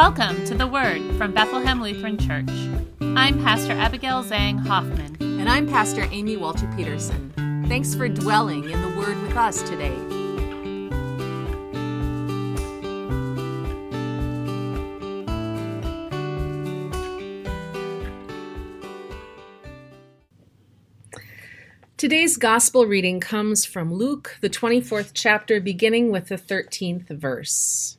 Welcome to the Word from Bethlehem Lutheran Church. I'm Pastor Abigail Zhang Hoffman. And I'm Pastor Amy Walter Peterson. Thanks for dwelling in the Word with us today. Today's Gospel reading comes from Luke, the 24th chapter, beginning with the 13th verse.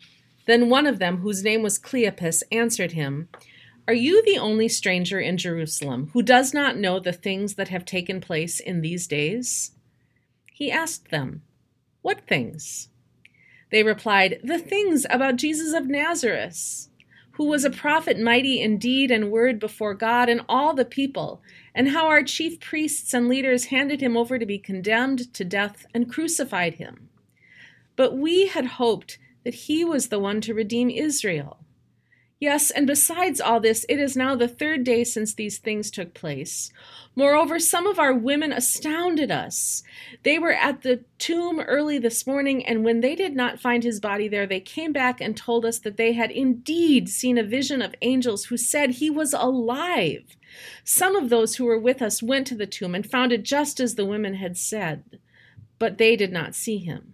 Then one of them, whose name was Cleopas, answered him, Are you the only stranger in Jerusalem who does not know the things that have taken place in these days? He asked them, What things? They replied, The things about Jesus of Nazareth, who was a prophet mighty in deed and word before God and all the people, and how our chief priests and leaders handed him over to be condemned to death and crucified him. But we had hoped that he was the one to redeem Israel. Yes, and besides all this, it is now the third day since these things took place. Moreover, some of our women astounded us. They were at the tomb early this morning, and when they did not find his body there, they came back and told us that they had indeed seen a vision of angels who said he was alive. Some of those who were with us went to the tomb and found it just as the women had said, but they did not see him.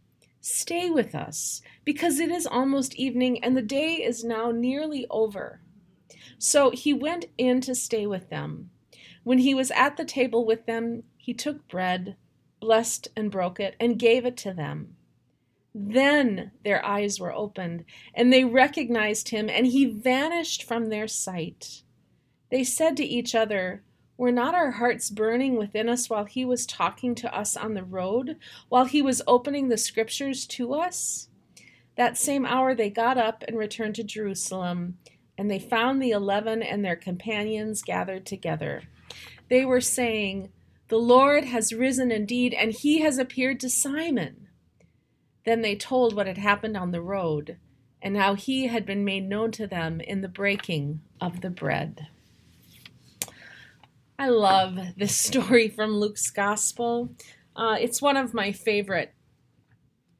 Stay with us, because it is almost evening and the day is now nearly over. So he went in to stay with them. When he was at the table with them, he took bread, blessed and broke it, and gave it to them. Then their eyes were opened, and they recognized him, and he vanished from their sight. They said to each other, were not our hearts burning within us while he was talking to us on the road, while he was opening the scriptures to us? That same hour they got up and returned to Jerusalem, and they found the eleven and their companions gathered together. They were saying, The Lord has risen indeed, and he has appeared to Simon. Then they told what had happened on the road, and how he had been made known to them in the breaking of the bread. I love this story from Luke's Gospel. Uh, it's one of my favorite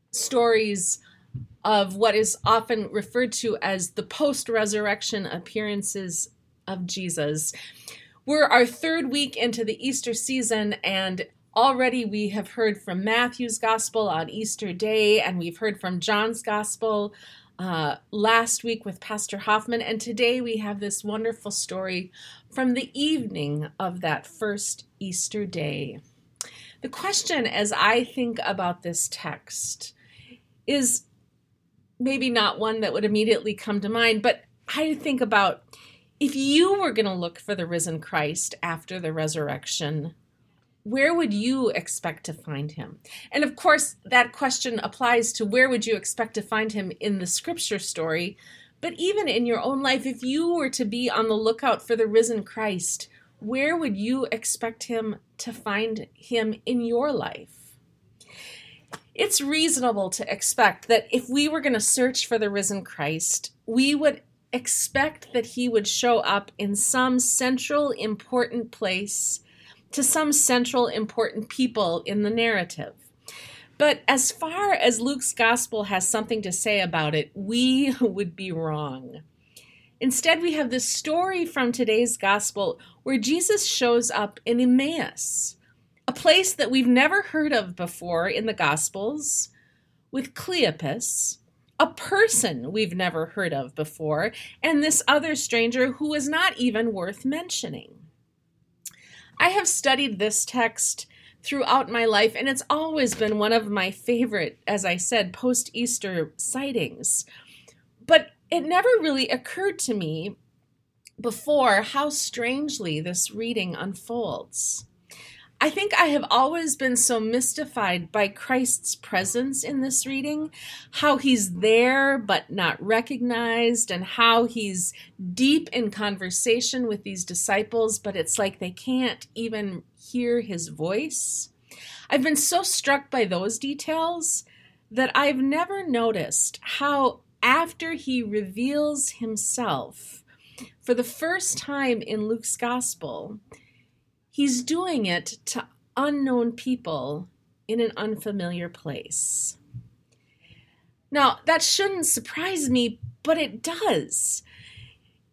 stories of what is often referred to as the post resurrection appearances of Jesus. We're our third week into the Easter season, and already we have heard from Matthew's Gospel on Easter Day, and we've heard from John's Gospel uh, last week with Pastor Hoffman, and today we have this wonderful story from the evening of that first Easter day. The question, as I think about this text, is maybe not one that would immediately come to mind, but I think about if you were going to look for the risen Christ after the resurrection, where would you expect to find him? And of course, that question applies to where would you expect to find him in the scripture story. But even in your own life, if you were to be on the lookout for the risen Christ, where would you expect him to find him in your life? It's reasonable to expect that if we were going to search for the risen Christ, we would expect that he would show up in some central important place to some central important people in the narrative. But as far as Luke's gospel has something to say about it, we would be wrong. Instead, we have this story from today's gospel where Jesus shows up in Emmaus, a place that we've never heard of before in the gospels, with Cleopas, a person we've never heard of before, and this other stranger who is not even worth mentioning. I have studied this text throughout my life, and it's always been one of my favorite, as I said, post Easter sightings. But it never really occurred to me before how strangely this reading unfolds. I think I have always been so mystified by Christ's presence in this reading, how he's there but not recognized, and how he's deep in conversation with these disciples, but it's like they can't even hear his voice. I've been so struck by those details that I've never noticed how, after he reveals himself for the first time in Luke's gospel, He's doing it to unknown people in an unfamiliar place. Now, that shouldn't surprise me, but it does.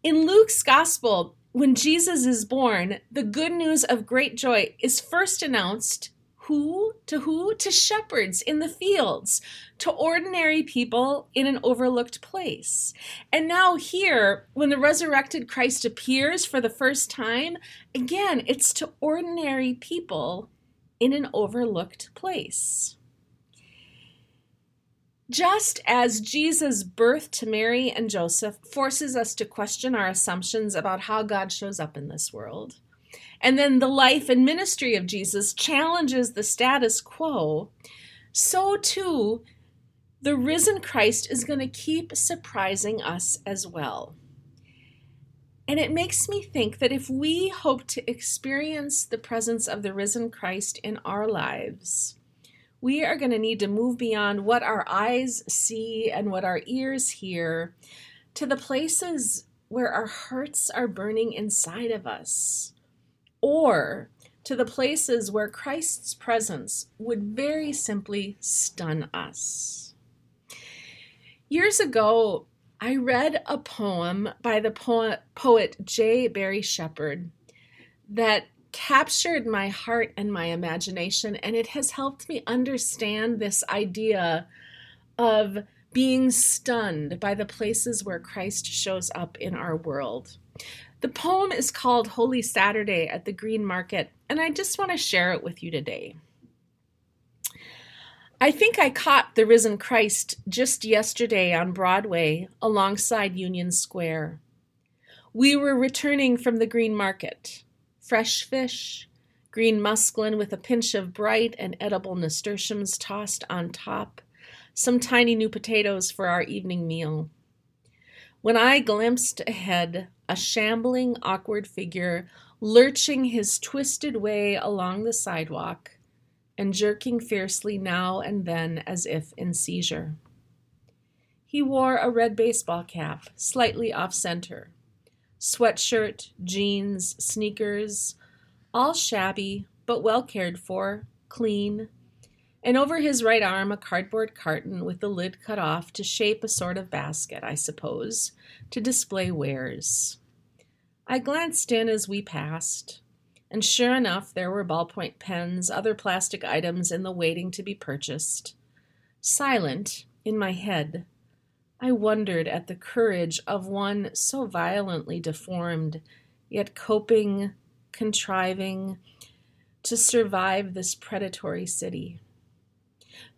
In Luke's gospel, when Jesus is born, the good news of great joy is first announced who to who? To shepherds in the fields to ordinary people in an overlooked place. And now here when the resurrected christ appears for the first time again it's to ordinary people in an overlooked place. Just as Jesus' birth to Mary and Joseph forces us to question our assumptions about how God shows up in this world, and then the life and ministry of Jesus challenges the status quo, so too the risen Christ is going to keep surprising us as well. And it makes me think that if we hope to experience the presence of the risen Christ in our lives, we are going to need to move beyond what our eyes see and what our ears hear to the places where our hearts are burning inside of us or to the places where Christ's presence would very simply stun us. Years ago, I read a poem by the poet, poet J. Barrie Shepherd that captured my heart and my imagination, and it has helped me understand this idea of being stunned by the places where Christ shows up in our world. The poem is called Holy Saturday at the Green Market, and I just want to share it with you today. I think I caught the risen Christ just yesterday on Broadway alongside Union Square. We were returning from the Green Market. Fresh fish, green mesclun with a pinch of bright and edible nasturtiums tossed on top, some tiny new potatoes for our evening meal. When I glimpsed ahead, a shambling, awkward figure lurching his twisted way along the sidewalk and jerking fiercely now and then as if in seizure. He wore a red baseball cap, slightly off center, sweatshirt, jeans, sneakers, all shabby but well cared for, clean, and over his right arm a cardboard carton with the lid cut off to shape a sort of basket, I suppose, to display wares. I glanced in as we passed, and sure enough, there were ballpoint pens, other plastic items in the waiting to be purchased. Silent, in my head, I wondered at the courage of one so violently deformed, yet coping, contriving to survive this predatory city.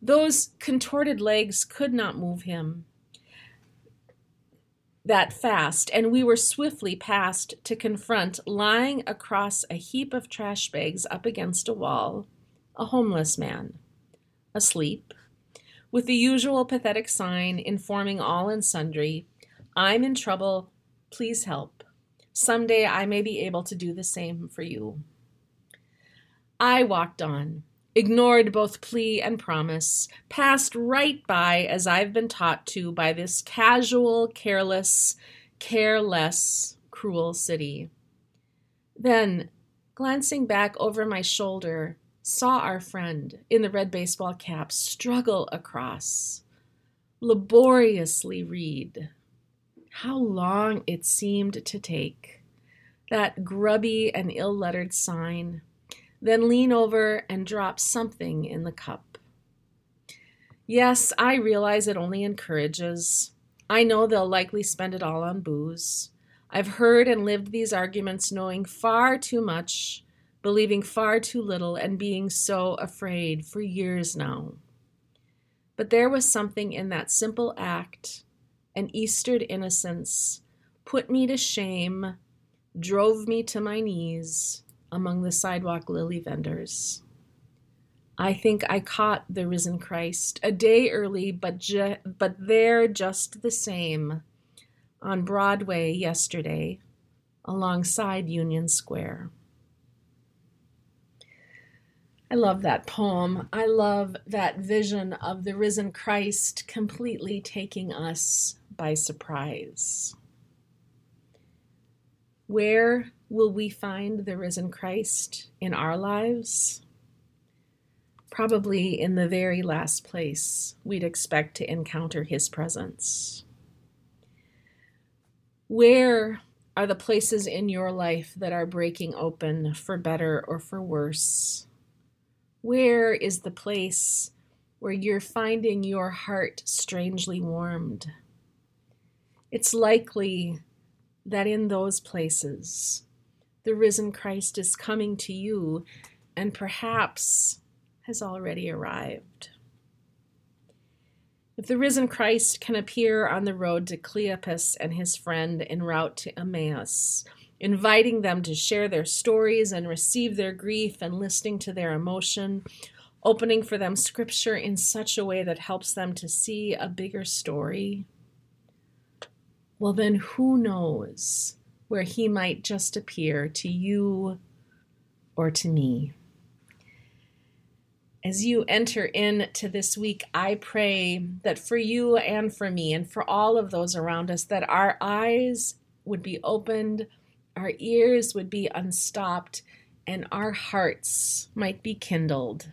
Those contorted legs could not move him that fast, and we were swiftly passed to confront, lying across a heap of trash bags up against a wall, a homeless man, asleep, with the usual pathetic sign informing all and sundry I'm in trouble, please help. Someday I may be able to do the same for you. I walked on ignored both plea and promise, passed right by as I've been taught to by this casual, careless, careless, cruel city. Then, glancing back over my shoulder, saw our friend in the red baseball cap struggle across, laboriously read. How long it seemed to take. That grubby and ill lettered sign then lean over and drop something in the cup. Yes, I realize it only encourages. I know they'll likely spend it all on booze. I've heard and lived these arguments knowing far too much, believing far too little, and being so afraid for years now. But there was something in that simple act, an Eastered innocence, put me to shame, drove me to my knees among the sidewalk lily vendors. I think I caught the risen Christ a day early, but ju- but there just the same on Broadway yesterday alongside Union Square. I love that poem. I love that vision of the risen Christ completely taking us by surprise. Where will we find the risen Christ in our lives? Probably in the very last place we'd expect to encounter his presence. Where are the places in your life that are breaking open for better or for worse? Where is the place where you're finding your heart strangely warmed? It's likely that in those places, the risen Christ is coming to you and perhaps has already arrived. If the risen Christ can appear on the road to Cleopas and his friend en route to Emmaus, inviting them to share their stories and receive their grief and listening to their emotion, opening for them scripture in such a way that helps them to see a bigger story, well, then who knows where he might just appear to you or to me. As you enter into this week, I pray that for you and for me and for all of those around us, that our eyes would be opened our ears would be unstopped, and our hearts might be kindled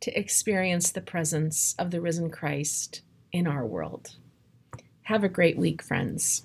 to experience the presence of the risen Christ in our world. Have a great week, friends.